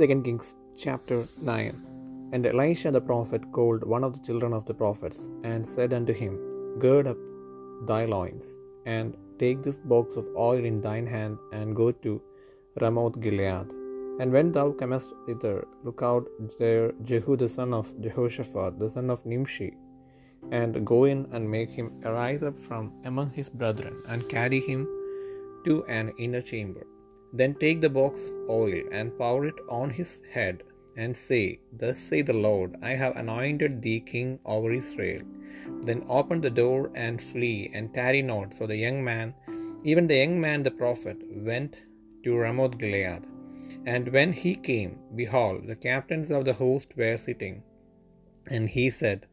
2 Kings chapter 9 And Elisha the prophet called one of the children of the prophets, and said unto him, Gird up thy loins, and take this box of oil in thine hand, and go to Ramoth Gilead. And when thou comest thither, look out there Jehu the son of Jehoshaphat, the son of Nimshi, and go in and make him arise up from among his brethren, and carry him to an inner chamber. Then take the box of oil and pour it on his head, and say, Thus say the Lord, I have anointed thee king over Israel. Then open the door and flee, and tarry not. So the young man, even the young man the prophet, went to Ramoth Gilead. And when he came, behold, the captains of the host were sitting. And he said,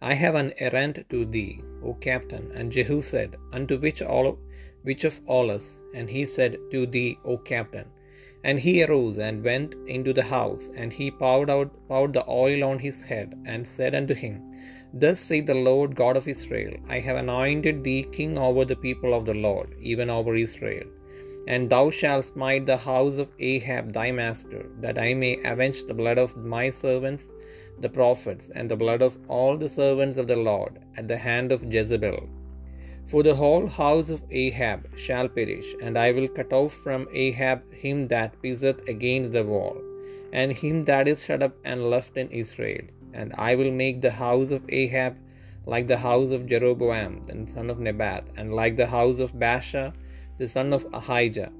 I have an errand to thee, O captain. And Jehu said, Unto which all which of all us? And he said, To thee, O captain. And he arose and went into the house, and he poured out poured the oil on his head, and said unto him, Thus saith the Lord God of Israel, I have anointed thee king over the people of the Lord, even over Israel. And thou shalt smite the house of Ahab thy master, that I may avenge the blood of my servants the prophets, and the blood of all the servants of the Lord, at the hand of Jezebel. For the whole house of Ahab shall perish, and I will cut off from Ahab him that pisseth against the wall, and him that is shut up and left in Israel. And I will make the house of Ahab like the house of Jeroboam the son of Nebat, and like the house of Baasha the son of Ahijah.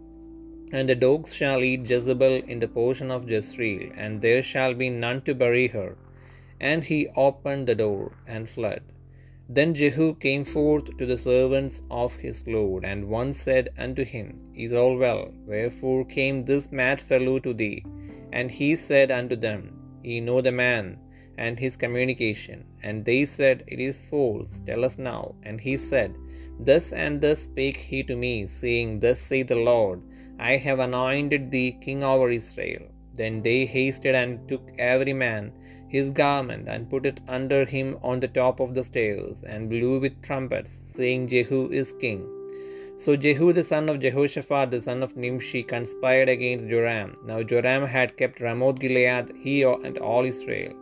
And the dogs shall eat Jezebel in the portion of Jezreel, and there shall be none to bury her. And he opened the door and fled. Then Jehu came forth to the servants of his lord, and one said unto him, Is all well? Wherefore came this mad fellow to thee? And he said unto them, Ye know the man and his communication. And they said, It is false, tell us now. And he said, Thus and thus spake he to me, saying, Thus saith the Lord, I have anointed thee king over Israel. Then they hasted and took every man his garment, and put it under him on the top of the stairs, and blew with trumpets, saying, Jehu is king. So Jehu the son of Jehoshaphat the son of Nimshi conspired against Joram. Now Joram had kept Ramoth Gilead, he and all Israel,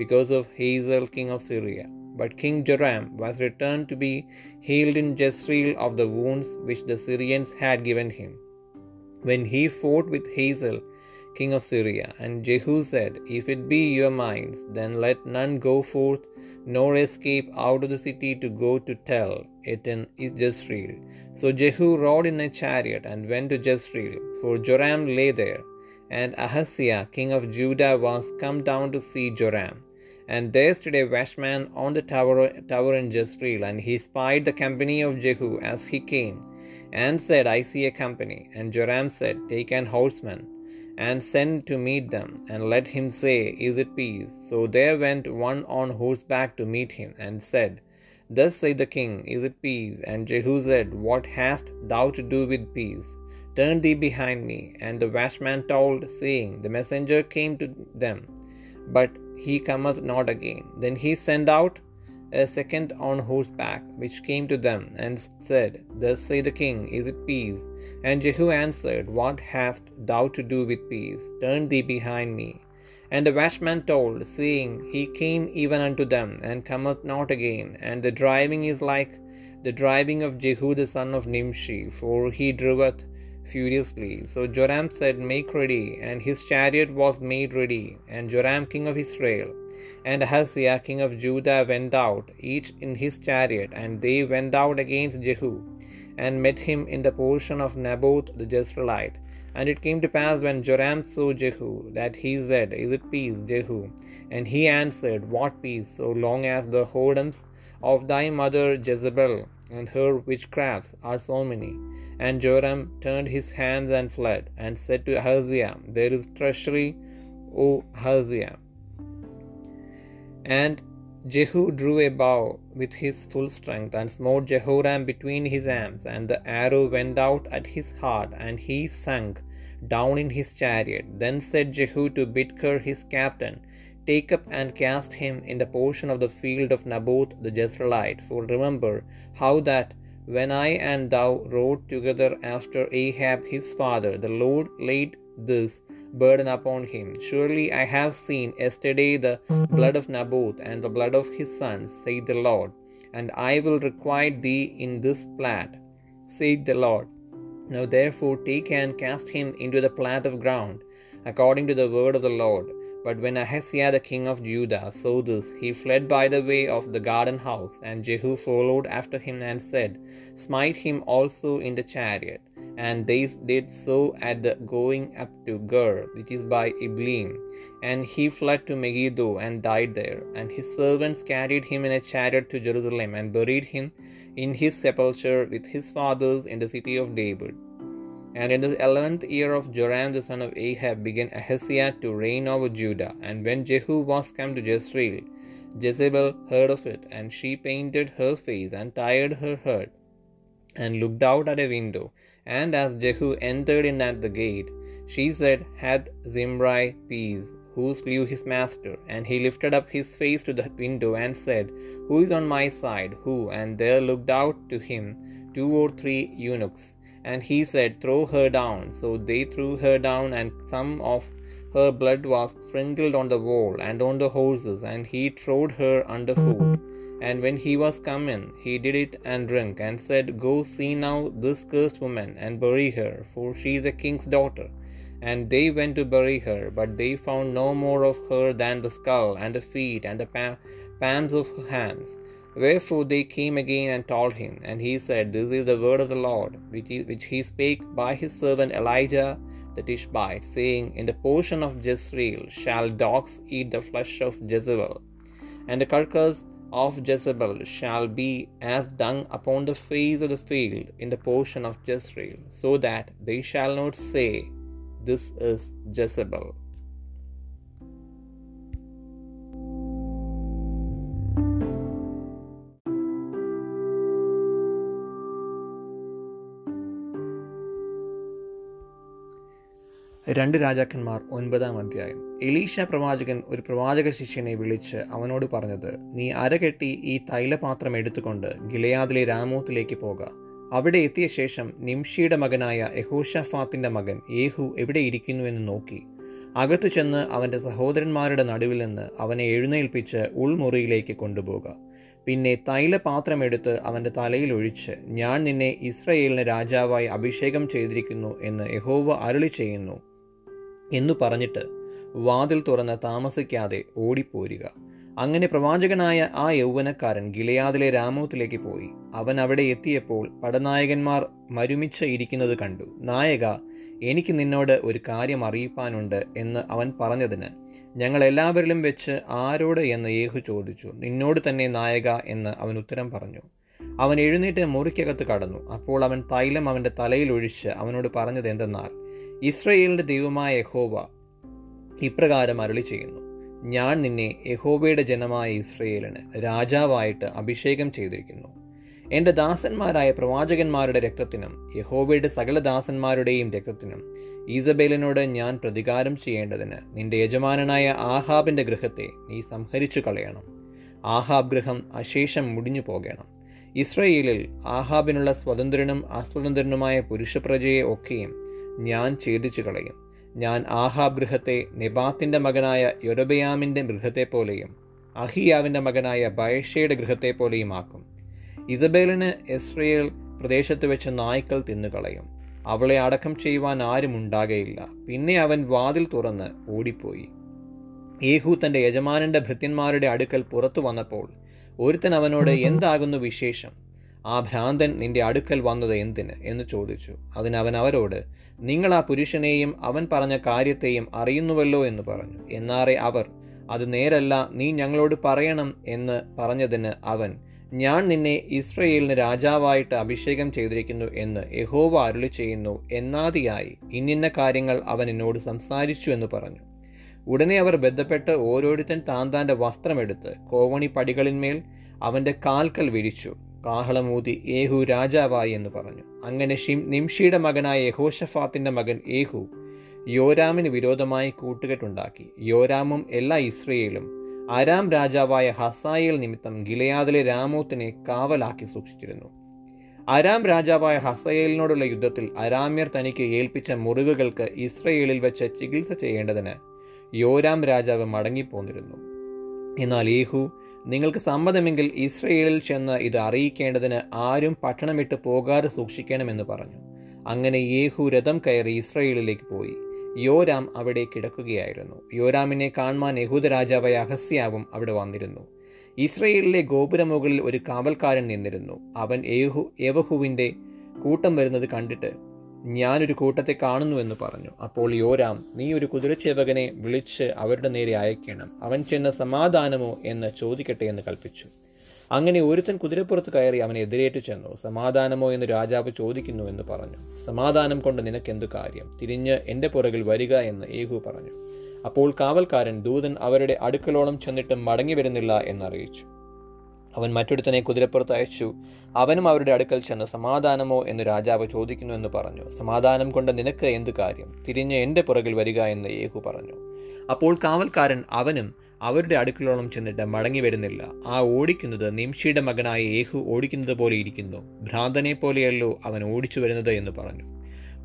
because of Hazael king of Syria. But King Joram was returned to be healed in Jezreel of the wounds which the Syrians had given him. When he fought with Hazael king of Syria. And Jehu said, If it be your minds, then let none go forth nor escape out of the city to go to tell it in Jezreel. So Jehu rode in a chariot and went to Jezreel, for Joram lay there. And Ahaziah king of Judah was come down to see Joram. And there stood a watchman on the tower, tower in Jezreel, and he spied the company of Jehu as he came, and said, I see a company. And Joram said, Take an horseman and send to meet them, and let him say, Is it peace? So there went one on horseback to meet him, and said, Thus saith the king, Is it peace? And Jehu said, What hast thou to do with peace? Turn thee behind me. And the watchman told, saying, The messenger came to them, but he cometh not again. Then he sent out a second on horseback, which came to them, and said, Thus saith the king, Is it peace? And Jehu answered, What hast thou to do with peace? Turn thee behind me. And the watchman told, seeing he came even unto them, and cometh not again. And the driving is like the driving of Jehu the son of Nimshi, for he driveth furiously. So Joram said, Make ready. And his chariot was made ready. And Joram king of Israel and Ahaziah king of Judah went out, each in his chariot, and they went out against Jehu and met him in the portion of Naboth the Jezreelite. And it came to pass when Joram saw Jehu, that he said, Is it peace, Jehu? And he answered, What peace, so long as the whoredoms of thy mother Jezebel and her witchcrafts are so many? And Joram turned his hands and fled, and said to Ahaziah, There is treachery, O Ahaziah. And Jehu drew a bow with his full strength, and smote Jehoram between his arms, and the arrow went out at his heart, and he sank down in his chariot. Then said Jehu to Bidkar his captain, Take up and cast him in the portion of the field of Naboth the Jezreelite. For remember how that when I and thou rode together after Ahab his father, the Lord laid this burden upon him. Surely I have seen yesterday the blood of Naboth and the blood of his sons, saith the Lord, and I will requite thee in this plat, saith the Lord. Now therefore take and cast him into the plat of ground, according to the word of the Lord. But when Ahaziah the king of Judah saw this, he fled by the way of the garden house, and Jehu followed after him and said, Smite him also in the chariot. And they did so at the going up to Gur, which is by Ibleam. And he fled to Megiddo and died there. And his servants carried him in a chariot to Jerusalem and buried him in his sepulchre with his fathers in the city of David. And in the eleventh year of Joram the son of Ahab began Ahaziah to reign over Judah. And when Jehu was come to Jezreel, Jezebel heard of it, and she painted her face and tied her head, and looked out at a window. And as Jehu entered in at the gate, she said, Hath Zimri peace, who slew his master? And he lifted up his face to the window and said, Who is on my side? Who? And there looked out to him two or three eunuchs. And he said, Throw her down. So they threw her down, and some of her blood was sprinkled on the wall and on the horses, and he trod her under foot. And when he was come in, he did it and drink, and said, Go see now this cursed woman, and bury her, for she is a king's daughter. And they went to bury her, but they found no more of her than the skull, and the feet, and the palms of her hands. Wherefore they came again and told him, and he said, This is the word of the Lord, which he spake by his servant Elijah the Tishbite, saying, In the portion of Jezreel shall dogs eat the flesh of Jezebel, and the carcass of Jezebel shall be as dung upon the face of the field in the portion of Jezreel, so that they shall not say, This is Jezebel. രണ്ട് രാജാക്കന്മാർ ഒൻപതാം അധ്യായം. Elisha പ്രവാചകൻ ഒരു പ്രവാചക ശിഷ്യനെ വിളിച്ച് അവനോട് പറഞ്ഞത് നീ അരകെട്ടി ഈ തൈലപാത്രം എടുത്തുകൊണ്ട് ഗിലയാദിലെ രാമോത്തിലേക്ക് പോക. അവിടെ എത്തിയ ശേഷം നിംഷിയുടെ മകനായ യഹോഷഫാത്തിന്റെ മകൻ യേഹു എവിടെ ഇരിക്കുന്നുവെന്ന് നോക്കി. അകത്തു ചെന്ന് അവന്റെ സഹോദരന്മാരുടെ നടുവിൽ നിന്ന് അവനെ എഴുന്നേൽപ്പിച്ച് ഉൾമുറിയിലേക്ക് കൊണ്ടുപോകുക പിന്നെ തൈലപാത്രമെടുത്ത് അവന്റെ തലയിൽ ഒഴിച്ച് ഞാൻ നിന്നെ ഇസ്രയേലിന് രാജാവായി അഭിഷേകം ചെയ്തിരിക്കുന്നു എന്ന് യഹോവ അരുളി ചെയ്യുന്നു എന്നു പറഞ്ഞിട്ട് വാതിൽ തുറന്ന് താമസിക്കാതെ ഓടിപ്പോരുക. അങ്ങനെ പ്രവാചകനായ ആ യൗവനക്കാരൻ ഗിലയാദിലെ രാമോത്തിലേക്ക് പോയി. അവൻ അവിടെ എത്തിയപ്പോൾ പടനായകന്മാർ മരുമിച്ച് ഇരിക്കുന്നത് കണ്ടു. നായക എനിക്ക് നിന്നോട് ഒരു കാര്യം അറിയിപ്പാനുണ്ട് എന്ന് അവൻ പറഞ്ഞതിന് ഞങ്ങൾ എല്ലാവരിലും വെച്ച് ആരോട് എന്ന് യേഹു ചോദിച്ചു. നിന്നോട് തന്നെ നായക എന്ന് അവൻ ഉത്തരം പറഞ്ഞു. അവൻ എഴുന്നേറ്റ് മുറിക്കകത്ത് കടന്നു. അപ്പോൾ അവൻ തൈലം അവന്റെ തലയിൽ ഒഴിച്ച് അവനോട് പറഞ്ഞത് എന്തെന്നാൽ ഇസ്രയേലിന്റെ ദൈവമായ യഹോവ ഇപ്രകാരം അരുളി ചെയ്യുന്നു ഞാൻ നിന്നെ യഹോബയുടെ ജനമായ ഇസ്രയേലിന് രാജാവായിട്ട് അഭിഷേകം ചെയ്തിരിക്കുന്നു. എന്റെ ദാസന്മാരായ പ്രവാചകന്മാരുടെ രക്തത്തിനും യഹോബയുടെ സകല ദാസന്മാരുടെയും രക്തത്തിനും ഈസബേലിനോട് ഞാൻ പ്രതികാരം ചെയ്യേണ്ടതിന് നിന്റെ യജമാനനായ ആഹാബിന്റെ ഗൃഹത്തെ നീ സംഹരിച്ചു കളയണം. ആഹാബ് ഗൃഹം അശേഷം മുടിഞ്ഞു പോകണം. ഇസ്രയേലിൽ ആഹാബിനുള്ള സ്വതന്ത്രനും അസ്വതന്ത്രനുമായ പുരുഷപ്രജയെ ഒക്കെയും ഞാൻ ഛേദിച്ചു കളയും ഞാൻ ആഹാബ് ഗൃഹത്തെ നെബാത്തിന്റെ മകനായ യൊരബയാമിന്റെ ഗൃഹത്തെ പോലെയും അഹിയാവിന്റെ മകനായ ബയഷയുടെ ഗൃഹത്തെ പോലെയും ആക്കും ഇസബേലിന് ഇസ്രയേൽ പ്രദേശത്ത് വെച്ച് നായ്ക്കൾ തിന്നുകളയും. അവളെ അടക്കം ചെയ്യുവാൻ ആരും ഉണ്ടാകയില്ല. പിന്നെ അവൻ വാതിൽ തുറന്ന് ഓടിപ്പോയി. യേഹു തന്റെ യജമാനന്റെ ഭൃത്യന്മാരുടെ അടുക്കൽ പുറത്തു വന്നപ്പോൾ ഒരുത്തൻ അവനോട് എന്താകുന്നു വിശേഷം? ആ ഭ്രാന്തൻ നിന്റെ അടുക്കൽ വന്നത് എന്തിന്? എന്ന് ചോദിച്ചു. അതിനവൻ അവരോട് നിങ്ങൾ ആ പുരുഷനെയും അവൻ പറഞ്ഞ കാര്യത്തെയും അറിയുന്നുവല്ലോ എന്ന് പറഞ്ഞു. എന്നാറെ അവർ അത് നേരല്ല നീ ഞങ്ങളോട് പറയണം എന്ന് പറഞ്ഞതിന് അവൻ ഞാൻ നിന്നെ ഇസ്രയേലിന് രാജാവായിട്ട് അഭിഷേകം ചെയ്തിരിക്കുന്നു എന്ന് യഹോവ അരുളി ചെയ്യുന്നു. എന്നാദിയായി ഇന്നിന്ന കാര്യങ്ങൾ അവൻ എന്നോട് സംസാരിച്ചു എന്ന് പറഞ്ഞു. ഉടനെ അവർ ബന്ധപ്പെട്ട് ഓരോരുത്തൻ താന്താന്റെ വസ്ത്രമെടുത്ത് കോവണി പടികളിന്മേൽ അവന്റെ കാൽക്കൽ വിരിച്ചു. കാഹളമൂതി ഏഹു രാജാവായി എന്ന് പറഞ്ഞു. അങ്ങനെ ഷിം നിംഷിയുടെ മകനായ യഹോഷഫാത്തിന്റെ മകൻ ഏഹു യോരാമിന് വിരോധമായി കൂട്ടുകെട്ടുണ്ടാക്കി. യോരാമും എല്ലാ ഇസ്രയേലും അരാം രാജാവായ ഹസായേൽ നിമിത്തം ഗിലയാദിലെ രാമോത്തിനെ കാവലാക്കി സൂക്ഷിച്ചിരുന്നു. അരാം രാജാവായ ഹസയേലിനോടുള്ള യുദ്ധത്തിൽ അരാമ്യർ തനിക്ക് ഏൽപ്പിച്ച മുറിവുകൾക്ക് ഇസ്രയേലിൽ വെച്ച് ചികിത്സ ചെയ്യേണ്ടതിന് യോരാം രാജാവ് മടങ്ങിപ്പോന്നിരുന്നു. എന്നാൽ യേഹു നിങ്ങൾക്ക് സമ്മതമെങ്കിൽ ഇസ്രയേലിൽ ചെന്ന് ഇത് അറിയിക്കേണ്ടതിന് ആരും പട്ടണം വിട്ട് പോകാതെ സൂക്ഷിക്കണമെന്ന് പറഞ്ഞു. അങ്ങനെ യേഹു രഥം കയറി ഇസ്രയേലിലേക്ക് പോയി. യോരാം അവിടെ കിടക്കുകയായിരുന്നു. യോരാമിനെ കാണുവാൻ യഹൂദ രാജാവായ അഹസ്യാവും അവിടെ വന്നിരുന്നു. ഇസ്രയേലിലെ ഗോപുരമുകളിൽ ഒരു കാവൽക്കാരൻ നിന്നിരുന്നു. അവൻ യേഹു യവഹുവിന്റെ കൂട്ടം വരുന്നത് കണ്ടിട്ട് ഞാനൊരു കൂട്ടത്തെ കാണുന്നുവെന്ന് പറഞ്ഞു. അപ്പോൾ യോരാം നീ ഒരു കുതിരച്ചേവകനെ വിളിച്ച് അവരുടെ നേരെ അയക്കണം അവൻ ചെന്ന് സമാധാനമോ എന്ന് ചോദിക്കട്ടെ എന്ന് കൽപ്പിച്ചു. അങ്ങനെ ഒരുത്തൻ കുതിരപ്പുറത്ത് കയറി അവനെ എതിരേറ്റു ചെന്നു. സമാധാനമോ എന്ന് രാജാവ് ചോദിക്കുന്നു എന്ന് പറഞ്ഞു. സമാധാനം കൊണ്ട് നിനക്കെന്തു കാര്യം? തിരിഞ്ഞ് എന്റെ പുറകിൽ വരിക എന്ന് ഏഹു പറഞ്ഞു. അപ്പോൾ കാവൽക്കാരൻ ദൂതൻ അവരുടെ അടുക്കലോളം ചെന്നിട്ട് മടങ്ങി വരുന്നില്ല എന്നറിയിച്ചു. അവൻ മറ്റൊരുത്തനെ കുതിരപ്പുറത്ത് അയച്ചു. അവനും അവരുടെ അടുക്കൽ ചെന്ന് സമാധാനമോ? എന്ന് രാജാവ് ചോദിക്കുന്നു എന്ന് പറഞ്ഞു. സമാധാനം കൊണ്ട് നിനക്ക് എന്ത് കാര്യം? തിരിഞ്ഞ് എന്റെ പുറകിൽ വരിക എന്ന് യേഹു പറഞ്ഞു. അപ്പോൾ കാവൽക്കാരൻ അവനും അവരുടെ അടുക്കളോളം ചെന്നിട്ട് മടങ്ങി വരുന്നില്ല. ആ ഓടിക്കുന്നത് നിംഷിയുടെ മകനായ യേഹു ഓടിക്കുന്നത് പോലെ ഇരിക്കുന്നു. ഭ്രാന്തനെ പോലെയല്ലോ അവൻ ഓടിച്ചു വരുന്നത് എന്ന് പറഞ്ഞു.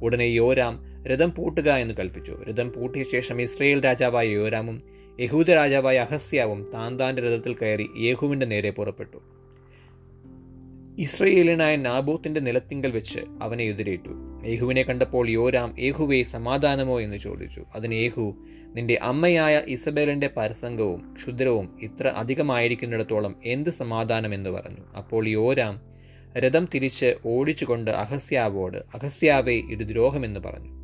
ഉടനെ യോരാം രഥം പൂട്ടുക എന്ന് കൽപ്പിച്ചു. രഥം പൂട്ടിയ ശേഷം ഇസ്രയേൽ രാജാവായ യോരാമും യഹൂദ രാജാവായ അഹസ്യാവും താൻ താന്റെ രഥത്തിൽ കയറി യേഹുവിന്റെ നേരെ പുറപ്പെട്ടു. ഇസ്രയേലിനായ നാബോത്തിന്റെ നിലത്തിങ്കൽ വെച്ച് അവനെ എതിരേറ്റു. യേഹുവിനെ കണ്ടപ്പോൾ യോരാം യേഹുവെ സമാധാനമോ എന്ന് ചോദിച്ചു. അതിന് യേഹു നിന്റെ അമ്മയായ ഇസബേലിന്റെ പരസംഗവും ക്ഷുദ്രവും ഇത്ര അധികമായിരിക്കുന്നിടത്തോളം എന്ത് സമാധാനമെന്ന് പറഞ്ഞു. അപ്പോൾ യോരാം രഥം തിരിച്ച് ഓടിച്ചുകൊണ്ട് അഹസ്യാവോട് അഹസ്യാവെ ഇത് ദ്രോഹമെന്ന് പറഞ്ഞു.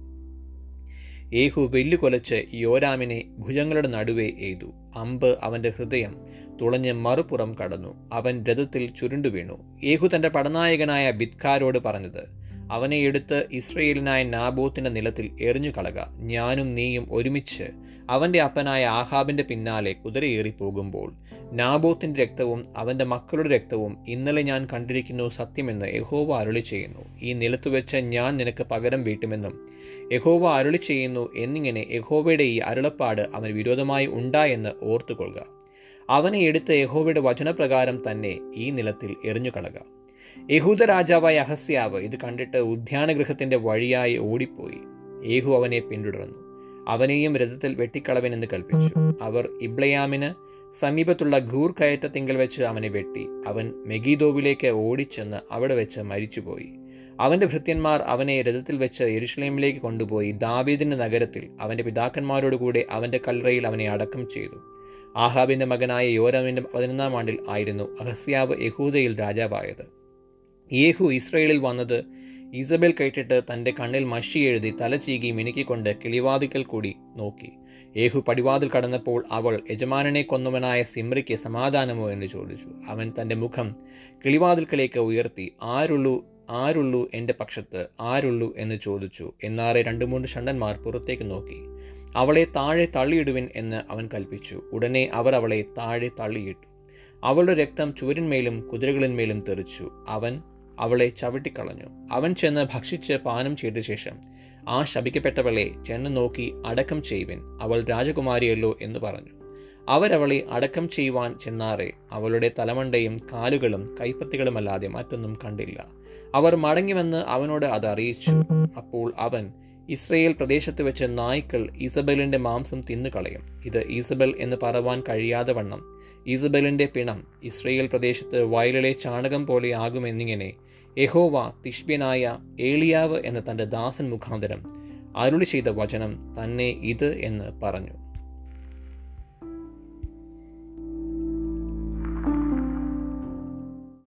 യേഹു വെല്ലുകൊലച്ച് യോരാമിനെ ഭുജങ്ങളുടെ നടുവേ എയ്തു. അമ്പ് അവന്റെ ഹൃദയം തുളഞ്ഞ് മറുപുറം കടന്നു. അവൻ രഥത്തിൽ ചുരുണ്ടു വീണു. യേഹു തന്റെ പടനായകനായ ബിത്കാരോട് പറഞ്ഞത് അവനെ എടുത്ത് ഇസ്രയേലിനായ നാബോത്തിന്റെ നിലത്തിൽ എറിഞ്ഞു കളക. ഞാനും നീയും ഒരുമിച്ച് അവന്റെ അപ്പനായ ആഹാബിന്റെ പിന്നാലെ കുതിരയേറി പോകുമ്പോൾ നാബോത്തിന്റെ രക്തവും അവന്റെ മക്കളുടെ രക്തവും ഇന്നലെ ഞാൻ കണ്ടിരിക്കുന്നു സത്യമെന്ന് യഹോവ അരുളി ചെയ്യുന്നു ഈ നിലത്ത് വെച്ച് ഞാൻ നിനക്ക് പകരം വീട്ടുമെന്നും യഹോവ അരുളി ചെയ്യുന്നു എന്നിങ്ങനെ യഹോവയുടെ ഈ അരുളപ്പാട് അവന് വിരോധമായി ഉണ്ടായെന്ന് ഓർത്തുകൊള്ളുക. അവനെ എടുത്ത് യഹോവയുടെ വചനപ്രകാരം തന്നെ ഈ നിലത്തിൽ എറിഞ്ഞു കളക യഹൂദ രാജാവായ അഹസ്യാവ് ഇത് കണ്ടിട്ട് ഉദ്യാനഗൃഹത്തിന്റെ വഴിയായി ഓടിപ്പോയി. യേഹു അവനെ പിന്തുടർന്നു. അവനെയും രഥത്തിൽ വെട്ടിക്കളവനെന്ന് കൽപ്പിച്ചു. അവർ ഇബ്ലയാമിന് സമീപത്തുള്ള ഘൂർ കയറ്റത്തിങ്കൽ വെച്ച് അവനെ വെട്ടി. അവൻ മെഗീദോവിലേക്ക് ഓടിച്ചെന്ന് അവിടെ വെച്ച് മരിച്ചുപോയി. അവന്റെ ഭൃത്യന്മാർ അവനെ രഥത്തിൽ വെച്ച് എരുഷലേമിലേക്ക് കൊണ്ടുപോയി ദാവീദിന്റെ നഗരത്തിൽ അവന്റെ പിതാക്കന്മാരോടുകൂടെ അവന്റെ കല്ലറയിൽ അവനെ അടക്കം ചെയ്തു. ആഹാബിന്റെ മകനായ യോരാമിന്റെ പതിനൊന്നാം ആണ്ടിൽ ആയിരുന്നു അഹസ്യാവ് യഹൂദയിൽ രാജാവായത്. യേഹു ഇസ്രയേലിൽ വന്നത് ഇസബേൽ കേട്ടിട്ട് തന്റെ കണ്ണിൽ മഷി എഴുതി തല ചീകി മിനുക്കിക്കൊണ്ട് കിളിവാതിക്കൽ കൂടി നോക്കി. യേഹു പടിവാതിൽ കടന്നപ്പോൾ അവൾ യജമാനനെ കൊന്നവനായ സിമ്രിക്ക് സമാധാനമോ? എന്ന് ചോദിച്ചു. അവൻ തന്റെ മുഖം കിളിവാതിൽക്കലേക്ക് ഉയർത്തി ആരുള്ളൂ ആരുള്ളൂ എന്റെ പക്ഷത്ത്? ആരുള്ളൂ എന്ന് ചോദിച്ചു. എന്നാറെ രണ്ടു മൂന്ന് ഷണ്ടന്മാർ പുറത്തേക്ക് നോക്കി. അവളെ താഴെ തള്ളിയിടുവിൻ എന്ന് അവൻ കൽപ്പിച്ചു. ഉടനെ അവർ അവളെ താഴെ തള്ളിയിട്ടു. അവളുടെ രക്തം ചുവരിന്മേലും കുതിരകളിന്മേലും തെറിച്ചു. അവൻ അവളെ ചവിട്ടിക്കളഞ്ഞു. അവൻ ചെന്ന് ഭക്ഷിച്ച് പാനം ചെയ്ത ശേഷം ആ ശപിക്കപ്പെട്ടവളെ ചെന്ന് നോക്കി അടക്കം ചെയ്യുവിൻ. അവൾ രാജകുമാരിയല്ലോ എന്ന് പറഞ്ഞു. അവരവളെ അടക്കം ചെയ്യുവാൻ ചെന്നാറെ അവളുടെ തലമണ്ടയും കാലുകളും കൈപ്പത്തികളുമല്ലാതെ മറ്റൊന്നും കണ്ടില്ല. അവർ മടങ്ങിവന്ന് അവനോട് അത് അറിയിച്ചു അപ്പോൾ അവൻ ഇസ്രയേൽ പ്രദേശത്ത് വെച്ച് നായ്ക്കൾ ഈസബലിന്റെ മാംസം തിന്നുകളയും. ഇത് ഈസബൽ എന്ന് പറവാൻ കഴിയാതെ വണ്ണം. ഈസബലിന്റെ പിണം ഇസ്രയേൽ പ്രദേശത്ത് വയലിലെ ചാണകം പോലെ ആകുമെന്നിങ്ങനെ യഹോവ തിഷ്ബ്യനായ ഏളിയാവ് എന്ന തന്റെ ദാസൻ മുഖാന്തരം അരുളി ചെയ്ത വചനം തന്നെ ഇത് എന്ന് പറഞ്ഞു.